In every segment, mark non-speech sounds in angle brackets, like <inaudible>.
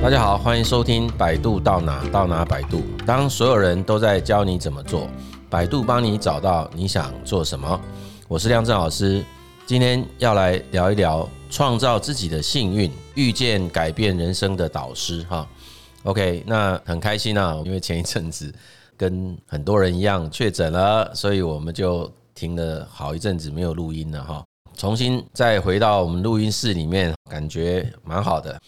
大家好，欢迎收听百度到哪到哪百度。当所有人都在教你怎么做，百度帮你找到你想做什么。我是亮正老师，今天要来聊一聊创造自己的幸运，遇见改变人生的导师哈。OK，那很开心啊，因为前一阵子跟很多人一样确诊了，所以我们就停了好一阵子没有录音了哈。重新再回到我们录音室里面，感觉蛮好的。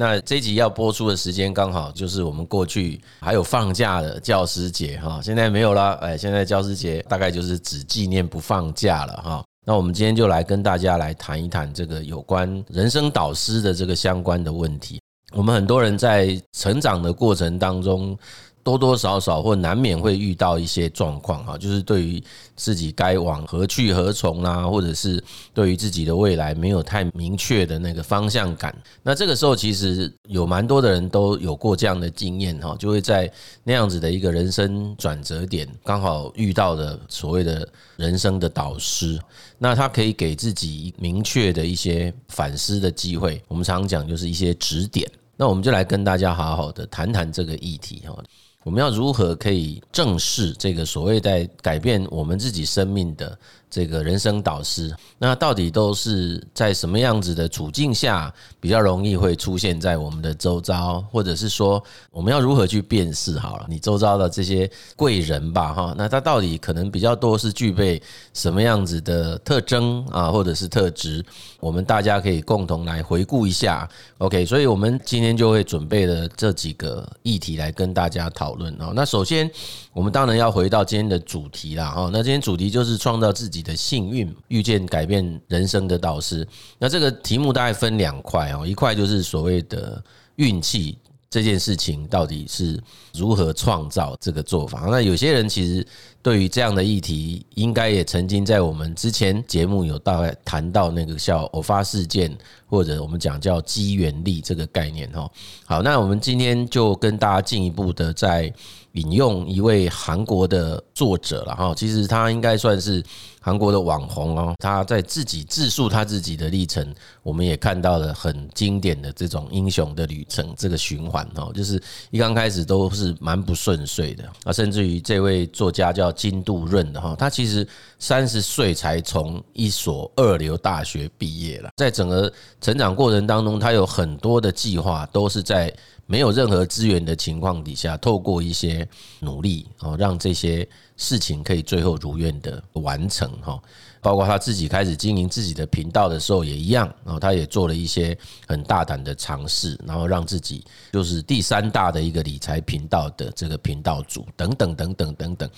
那这集要播出的时间刚好就是我们过去还有放假的教师节哈，现在没有了，哎，现在教师节大概就是只纪念不放假了哈。那我们今天就来跟大家来谈一谈这个有关人生导师的这个相关的问题。我们很多人在成长的过程当中，多多少少或难免会遇到一些状况哈，就是对于自己该往何去何从啊，或者是对于自己的未来没有太明确的那个方向感。那这个时候其实有蛮多的人都有过这样的经验哈，就会在那样子的一个人生转折点，刚好遇到的所谓的人生的导师，那他可以给自己明确的一些反思的机会。我们常讲就是一些指点。那我们就来跟大家好好的谈谈这个议题哈。我们要如何可以正视这个所谓在改变我们自己生命的这个人生导师？那到底都是在什么样子的处境下比较容易会出现在我们的周遭？或者是说，我们要如何去辨识？好了，你周遭的这些贵人吧，哈，那他到底可能比较多是具备什么样子的特征啊，或者是特质？我们大家可以共同来回顾一下。OK，所以我们今天就会准备了这几个议题来跟大家讨论啊。那首先，我们当然要回到今天的主题啦，哈。那今天主题就是创造自己的幸运，遇见改变人生的导师。那这个题目大概分两块哦，一块就是所谓的运气这件事情到底是如何创造这个做法。那有些人其实对于这样的议题，应该也曾经在我们之前节目有大概谈到那个叫偶发事件，或者我们讲叫机缘力这个概念哈。好，那我们今天就跟大家进一步的在。引用一位韩国的作者了哈，其实他应该算是韩国的网红哦。他在自己自述他自己的历程，我们也看到了很经典的这种英雄的旅程，这个循环哦，就是一刚开始都是蛮不顺遂的啊，甚至于这位作家叫金度润的哈，他其实三十岁才从一所二流大学毕业了，在整个成长过程当中，他有很多的计划都是在。没有任何资源的情况底下，透过一些努力哦，让这些事情可以最后如愿的完成哈。包括他自己开始经营自己的频道的时候也一样，然后他也做了一些很大胆的尝试，然后让自己就是第三大的一个理财频道的这个频道主等等等等等等。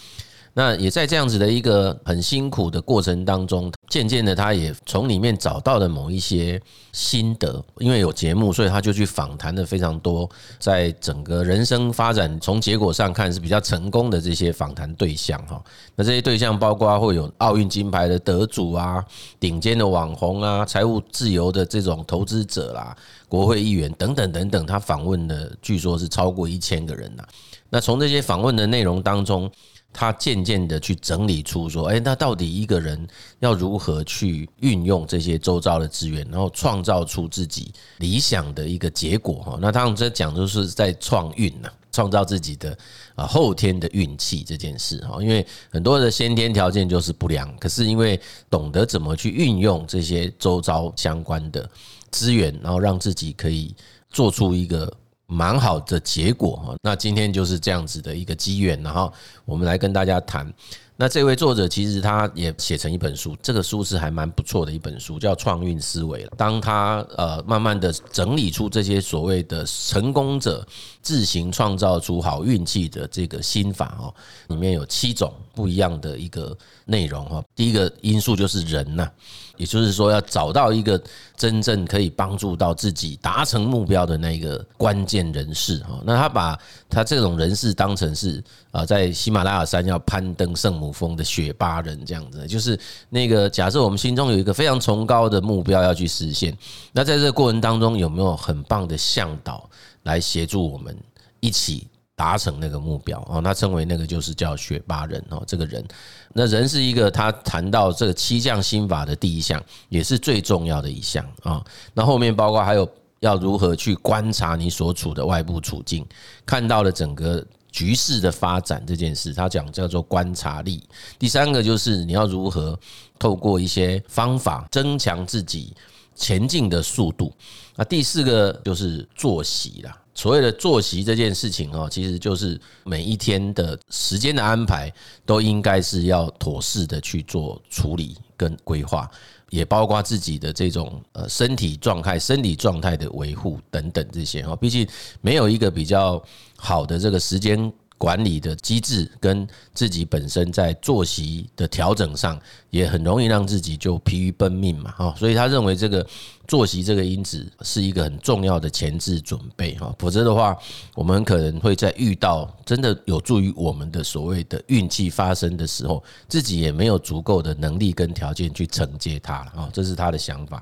那也在这样子的一个很辛苦的过程当中，渐渐的他也从里面找到了某一些心得，因为有节目，所以他就去访谈了非常多，在整个人生发展从结果上看是比较成功的这些访谈对象哈。那这些对象包括会有奥运金牌的得主啊，顶尖的网红啊，财务自由的这种投资者啦，国会议员等等等等，他访问的据说是超过一千个人呐。那从这些访问的内容当中，他渐渐的去整理出说，哎，那到底一个人要如何去运用这些周遭的资源，然后创造出自己理想的一个结果哈？那他们这讲就是在创运呐，创造自己的啊后天的运气这件事哈。因为很多的先天条件就是不良，可是因为懂得怎么去运用这些周遭相关的资源，然后让自己可以做出一个。蛮好的结果哈，那今天就是这样子的一个机缘，然后我们来跟大家谈。那这位作者其实他也写成一本书，这个书是还蛮不错的一本书，叫《创运思维》。当他呃慢慢的整理出这些所谓的成功者自行创造出好运气的这个心法哦，里面有七种不一样的一个内容哈。第一个因素就是人呐。也就是说，要找到一个真正可以帮助到自己达成目标的那个关键人士哈。那他把他这种人士当成是啊，在喜马拉雅山要攀登圣母峰的雪巴人这样子，就是那个假设我们心中有一个非常崇高的目标要去实现，那在这个过程当中有没有很棒的向导来协助我们一起？达成那个目标哦，那称为那个就是叫雪巴人哦，这个人，那人是一个他谈到这个七项心法的第一项，也是最重要的一项啊。那后面包括还有要如何去观察你所处的外部处境，看到了整个局势的发展这件事，他讲叫做观察力。第三个就是你要如何透过一些方法增强自己前进的速度。那第四个就是作息啦。所谓的作息这件事情哦，其实就是每一天的时间的安排都应该是要妥适的去做处理跟规划，也包括自己的这种呃身体状态、生理状态的维护等等这些哦。毕竟没有一个比较好的这个时间。管理的机制跟自己本身在作息的调整上，也很容易让自己就疲于奔命嘛，哈，所以他认为这个作息这个因子是一个很重要的前置准备，哈，否则的话，我们可能会在遇到真的有助于我们的所谓的运气发生的时候，自己也没有足够的能力跟条件去承接它了，啊，这是他的想法。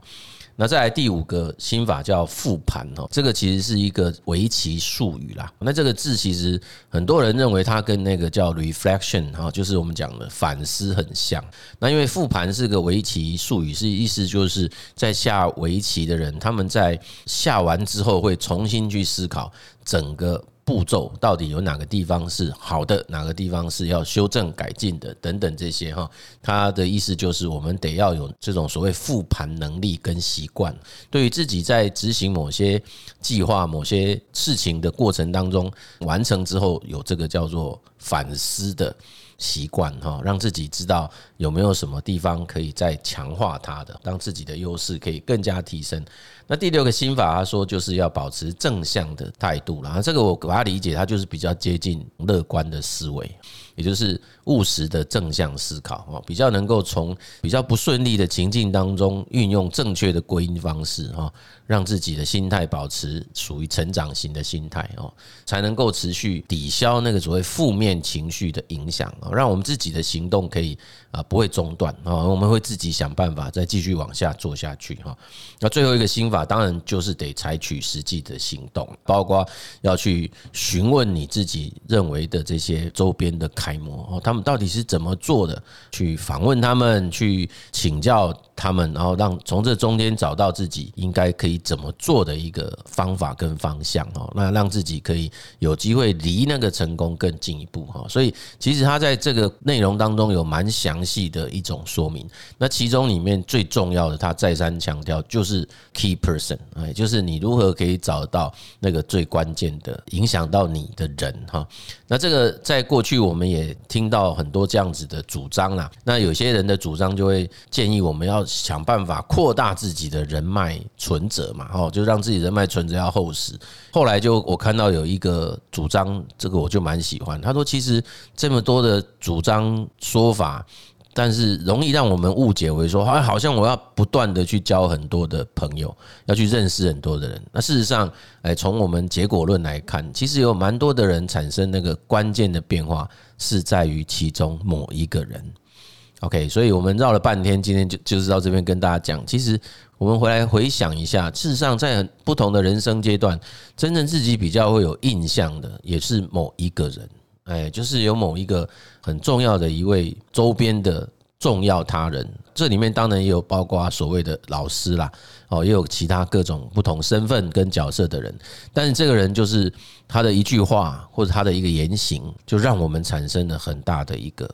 那再来第五个心法叫复盘哦，这个其实是一个围棋术语啦。那这个字其实很多人认为它跟那个叫 reflection 哈，就是我们讲的反思很像。那因为复盘是个围棋术语，是意思就是在下围棋的人，他们在下完之后会重新去思考整个。步骤到底有哪个地方是好的，哪个地方是要修正改进的，等等这些哈，他的意思就是我们得要有这种所谓复盘能力跟习惯，对于自己在执行某些计划、某些事情的过程当中，完成之后有这个叫做反思的习惯哈，让自己知道有没有什么地方可以再强化它的，让自己的优势可以更加提升。那第六个心法，他说就是要保持正向的态度，啦这个我把它理解，它就是比较接近乐观的思维，也就是务实的正向思考哦，比较能够从比较不顺利的情境当中运用正确的归因方式哈，让自己的心态保持属于成长型的心态哦，才能够持续抵消那个所谓负面情绪的影响啊，让我们自己的行动可以啊不会中断啊，我们会自己想办法再继续往下做下去哈。那最后一个心法。当然就是得采取实际的行动，包括要去询问你自己认为的这些周边的模哦，他们到底是怎么做的？去访问他们，去请教他们，然后让从这中间找到自己应该可以怎么做的一个方法跟方向哦，那让自己可以有机会离那个成功更进一步哈。所以其实他在这个内容当中有蛮详细的一种说明，那其中里面最重要的，他再三强调就是 key person，哎，就是你如何可以找到那个最关键的影响到你的人哈？那这个在过去我们也听到很多这样子的主张啦。那有些人的主张就会建议我们要想办法扩大自己的人脉存折嘛，哦，就让自己人脉存折要厚实。后来就我看到有一个主张，这个我就蛮喜欢。他说，其实这么多的主张说法。但是容易让我们误解为说，好像我要不断的去交很多的朋友，要去认识很多的人。那事实上，哎，从我们结果论来看，其实有蛮多的人产生那个关键的变化，是在于其中某一个人。OK，所以我们绕了半天，今天就就是到这边跟大家讲，其实我们回来回想一下，事实上在不同的人生阶段，真正自己比较会有印象的，也是某一个人。哎，就是有某一个很重要的一位周边的重要他人，这里面当然也有包括所谓的老师啦，哦，也有其他各种不同身份跟角色的人，但是这个人就是他的一句话或者他的一个言行，就让我们产生了很大的一个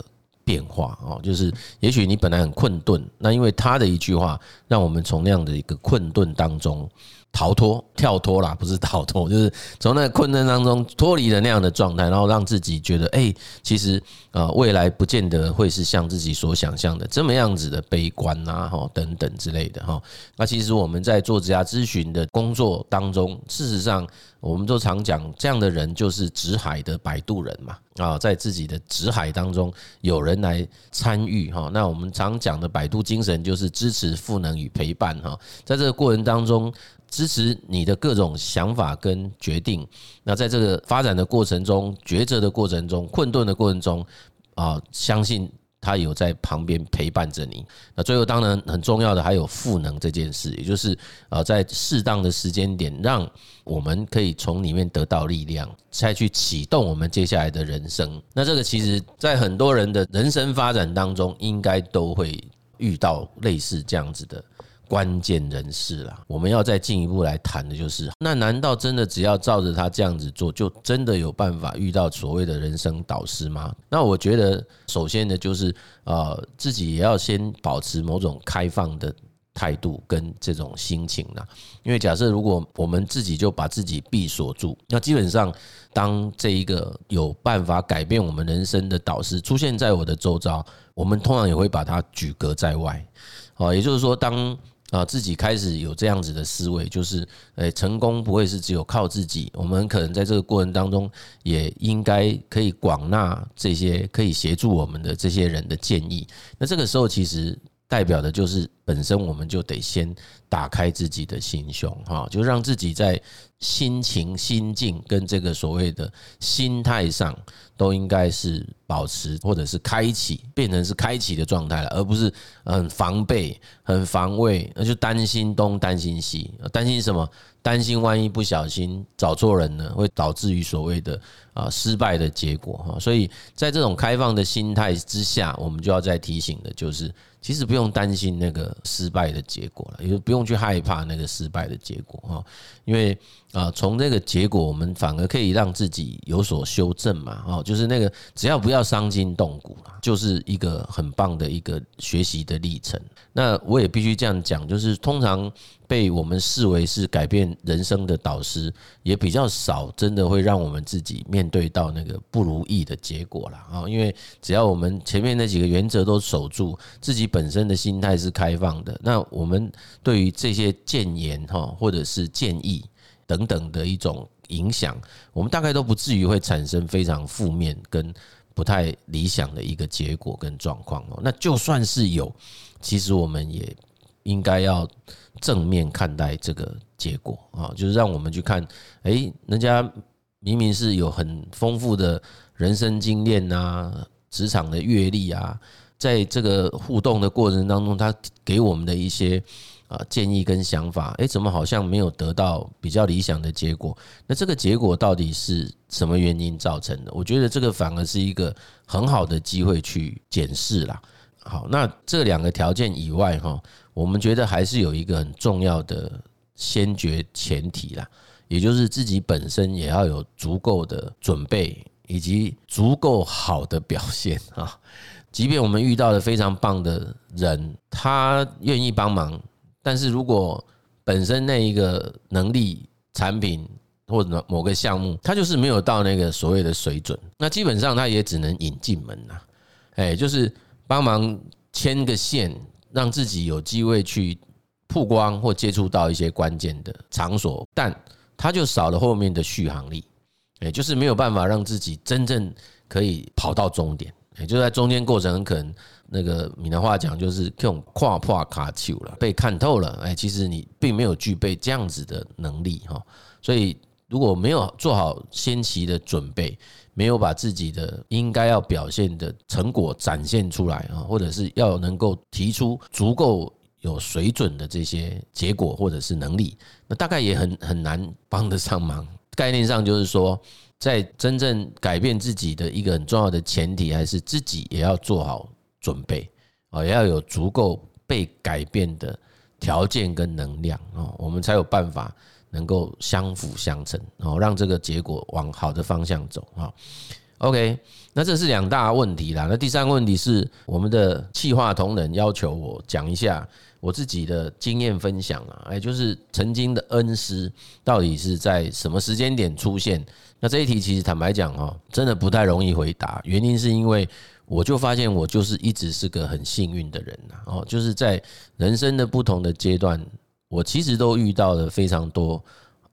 变化哦，就是也许你本来很困顿，那因为他的一句话，让我们从那样的一个困顿当中。逃脱、跳脱啦，不是逃脱，就是从那个困顿当中脱离了那样的状态，然后让自己觉得，哎，其实啊，未来不见得会是像自己所想象的这么样子的悲观呐，哈，等等之类的哈。那其实我们在做职涯咨询的工作当中，事实上，我们都常讲，这样的人就是职海的摆渡人嘛，啊，在自己的职海当中有人来参与哈。那我们常讲的百度精神，就是支持、赋能与陪伴哈，在这个过程当中。支持你的各种想法跟决定。那在这个发展的过程中、抉择的过程中、困顿的过程中，啊，相信他有在旁边陪伴着你。那最后当然很重要的还有赋能这件事，也就是啊，在适当的时间点，让我们可以从里面得到力量，再去启动我们接下来的人生。那这个其实，在很多人的人生发展当中，应该都会遇到类似这样子的。关键人士啦。我们要再进一步来谈的就是，那难道真的只要照着他这样子做，就真的有办法遇到所谓的人生导师吗？那我觉得，首先呢，就是呃，自己也要先保持某种开放的态度跟这种心情啦。因为假设如果我们自己就把自己闭锁住，那基本上。当这一个有办法改变我们人生的导师出现在我的周遭，我们通常也会把它举隔在外。哦，也就是说，当啊自己开始有这样子的思维，就是诶，成功不会是只有靠自己，我们可能在这个过程当中，也应该可以广纳这些可以协助我们的这些人的建议。那这个时候，其实代表的就是本身我们就得先打开自己的心胸，哈，就让自己在。心情、心境跟这个所谓的心态上，都应该是保持或者是开启，变成是开启的状态了，而不是很防备、很防卫，那就担心东、担心西，担心什么？担心万一不小心找错人呢，会导致于所谓的啊失败的结果哈。所以在这种开放的心态之下，我们就要再提醒的就是，其实不用担心那个失败的结果了，也不用去害怕那个失败的结果哈，因为。啊，从这个结果，我们反而可以让自己有所修正嘛。哦，就是那个只要不要伤筋动骨，就是一个很棒的一个学习的历程。那我也必须这样讲，就是通常被我们视为是改变人生的导师，也比较少真的会让我们自己面对到那个不如意的结果了啊。因为只要我们前面那几个原则都守住，自己本身的心态是开放的，那我们对于这些建言哈，或者是建议。等等的一种影响，我们大概都不至于会产生非常负面跟不太理想的一个结果跟状况哦。那就算是有，其实我们也应该要正面看待这个结果啊，就是让我们去看，诶，人家明明是有很丰富的人生经验啊，职场的阅历啊，在这个互动的过程当中，他给我们的一些。啊，建议跟想法，诶，怎么好像没有得到比较理想的结果？那这个结果到底是什么原因造成的？我觉得这个反而是一个很好的机会去检视啦。好，那这两个条件以外，哈，我们觉得还是有一个很重要的先决前提啦，也就是自己本身也要有足够的准备以及足够好的表现啊。<laughs> 即便我们遇到了非常棒的人，他愿意帮忙。但是如果本身那一个能力、产品或者某个项目，它就是没有到那个所谓的水准，那基本上它也只能引进门呐，哎，就是帮忙牵个线，让自己有机会去曝光或接触到一些关键的场所，但它就少了后面的续航力，哎，就是没有办法让自己真正可以跑到终点，也就在中间过程很可能。那个闽南话讲就是这种跨破卡丘了，被看透了。哎，其实你并没有具备这样子的能力哈。所以如果没有做好先期的准备，没有把自己的应该要表现的成果展现出来啊，或者是要能够提出足够有水准的这些结果或者是能力，那大概也很很难帮得上忙。概念上就是说，在真正改变自己的一个很重要的前提，还是自己也要做好。准备啊，也要有足够被改变的条件跟能量啊，我们才有办法能够相辅相成，然后让这个结果往好的方向走啊。OK，那这是两大问题啦。那第三个问题是，我们的企划同仁要求我讲一下我自己的经验分享啊，哎，就是曾经的恩师到底是在什么时间点出现？那这一题其实坦白讲哦，真的不太容易回答，原因是因为。我就发现，我就是一直是个很幸运的人呐，哦，就是在人生的不同的阶段，我其实都遇到了非常多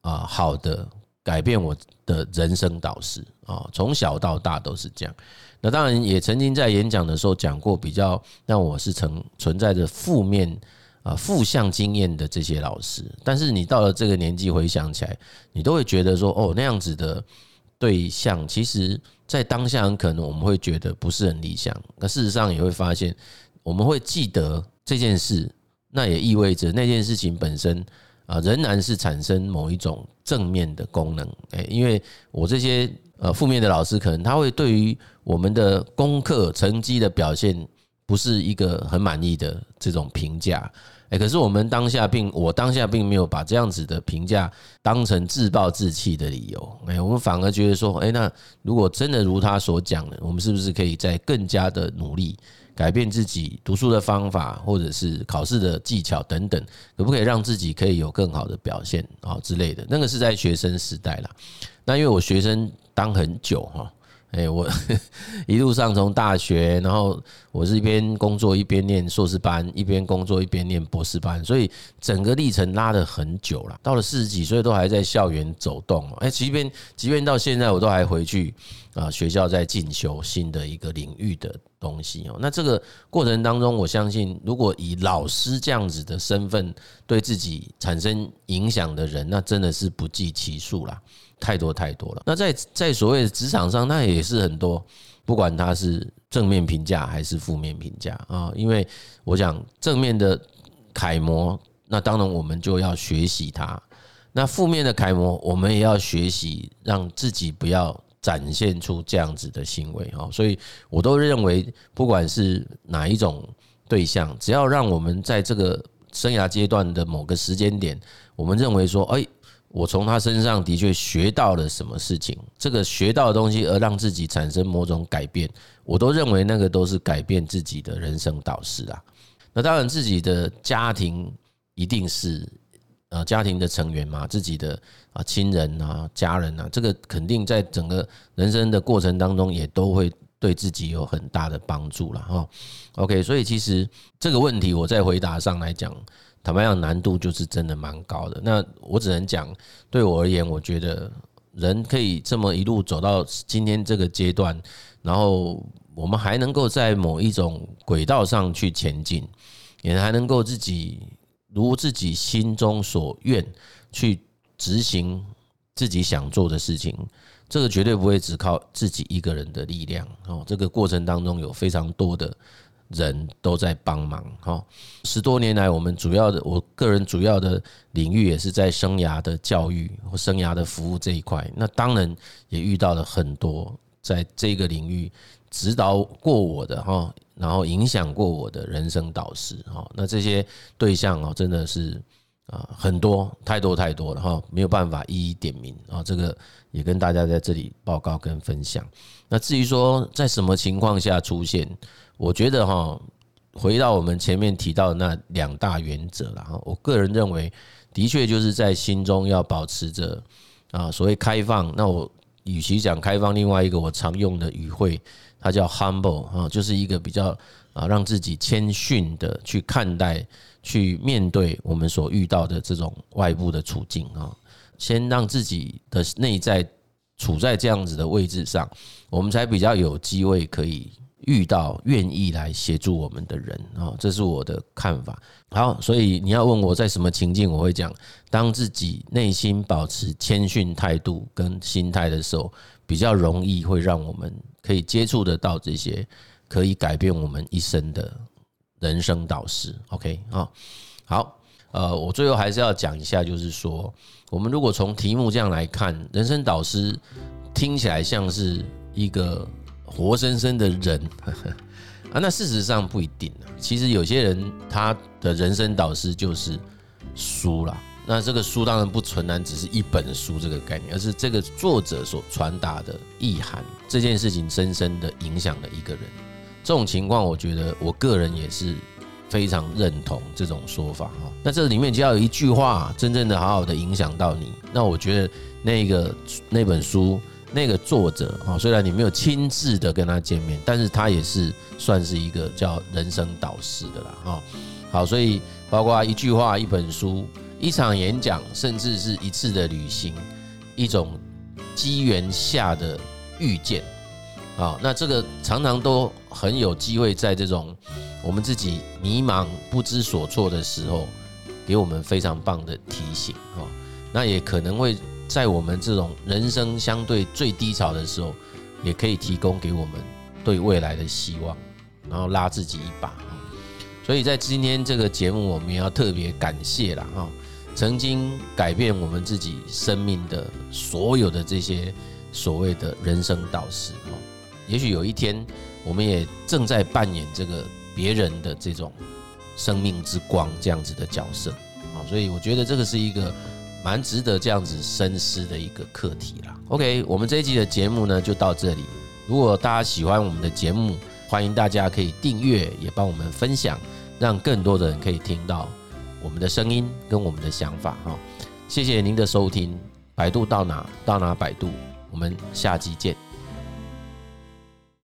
啊好的改变我的人生导师啊，从小到大都是这样。那当然也曾经在演讲的时候讲过，比较让我是曾存在着负面啊负向经验的这些老师，但是你到了这个年纪回想起来，你都会觉得说，哦，那样子的对象其实。在当下，很可能我们会觉得不是很理想，那事实上也会发现，我们会记得这件事，那也意味着那件事情本身啊，仍然是产生某一种正面的功能。诶，因为我这些呃负面的老师，可能他会对于我们的功课成绩的表现不是一个很满意的这种评价。哎，可是我们当下并我当下并没有把这样子的评价当成自暴自弃的理由，哎，我们反而觉得说，哎，那如果真的如他所讲的，我们是不是可以再更加的努力，改变自己读书的方法，或者是考试的技巧等等，可不可以让自己可以有更好的表现啊之类的？那个是在学生时代啦。那因为我学生当很久哈。哎，我 <laughs> 一路上从大学，然后我是一边工作一边念硕士班，一边工作一边念博士班，所以整个历程拉得很久了。到了四十几岁都还在校园走动。哎，即便即便到现在，我都还回去啊学校在进修新的一个领域的东西哦。那这个过程当中，我相信如果以老师这样子的身份对自己产生影响的人，那真的是不计其数啦。太多太多了。那在在所谓的职场上，那也是很多，不管他是正面评价还是负面评价啊。因为我想正面的楷模，那当然我们就要学习他；那负面的楷模，我们也要学习，让自己不要展现出这样子的行为啊。所以我都认为，不管是哪一种对象，只要让我们在这个生涯阶段的某个时间点，我们认为说，哎。我从他身上的确学到了什么事情，这个学到的东西而让自己产生某种改变，我都认为那个都是改变自己的人生导师啊。那当然，自己的家庭一定是呃家庭的成员嘛，自己的啊亲人啊家人啊，这个肯定在整个人生的过程当中也都会对自己有很大的帮助了哈。OK，所以其实这个问题我在回答上来讲。坦白讲，难度就是真的蛮高的。那我只能讲，对我而言，我觉得人可以这么一路走到今天这个阶段，然后我们还能够在某一种轨道上去前进，也还能够自己如自己心中所愿去执行自己想做的事情，这个绝对不会只靠自己一个人的力量哦。这个过程当中有非常多的。人都在帮忙哈，十多年来，我们主要的，我个人主要的领域也是在生涯的教育或生涯的服务这一块。那当然也遇到了很多在这个领域指导过我的哈，然后影响过我的人生导师哈。那这些对象啊，真的是啊很多，太多太多了哈，没有办法一一点名啊。这个也跟大家在这里报告跟分享。那至于说在什么情况下出现？我觉得哈，回到我们前面提到的那两大原则了哈。我个人认为，的确就是在心中要保持着啊，所谓开放。那我与其讲开放，另外一个我常用的语汇，它叫 humble 啊，就是一个比较啊，让自己谦逊的去看待、去面对我们所遇到的这种外部的处境啊。先让自己的内在处在这样子的位置上，我们才比较有机会可以。遇到愿意来协助我们的人啊，这是我的看法。好，所以你要问我在什么情境，我会讲：当自己内心保持谦逊态度跟心态的时候，比较容易会让我们可以接触得到这些可以改变我们一生的人生导师。OK 啊，好，呃，我最后还是要讲一下，就是说，我们如果从题目这样来看，人生导师听起来像是一个。活生生的人 <laughs> 啊，那事实上不一定啊。其实有些人他的人生导师就是书啦。那这个书当然不纯然只是一本书这个概念，而是这个作者所传达的意涵。这件事情深深的影响了一个人。这种情况，我觉得我个人也是非常认同这种说法哈。那这里面只要有一句话真正的好好的影响到你，那我觉得那个那本书。那个作者啊，虽然你没有亲自的跟他见面，但是他也是算是一个叫人生导师的啦。哈，好，所以包括一句话、一本书、一场演讲，甚至是一次的旅行，一种机缘下的遇见，啊，那这个常常都很有机会在这种我们自己迷茫不知所措的时候，给我们非常棒的提醒。哈，那也可能会。在我们这种人生相对最低潮的时候，也可以提供给我们对未来的希望，然后拉自己一把。所以在今天这个节目，我们也要特别感谢了哈，曾经改变我们自己生命的所有的这些所谓的人生导师哈。也许有一天，我们也正在扮演这个别人的这种生命之光这样子的角色啊，所以我觉得这个是一个蛮值得这样子深思的一个课题啦。OK，我们这一集的节目呢就到这里。如果大家喜欢我们的节目，欢迎大家可以订阅，也帮我们分享，让更多的人可以听到我们的声音跟我们的想法哈。谢谢您的收听，百度到哪到哪百度，我们下集见。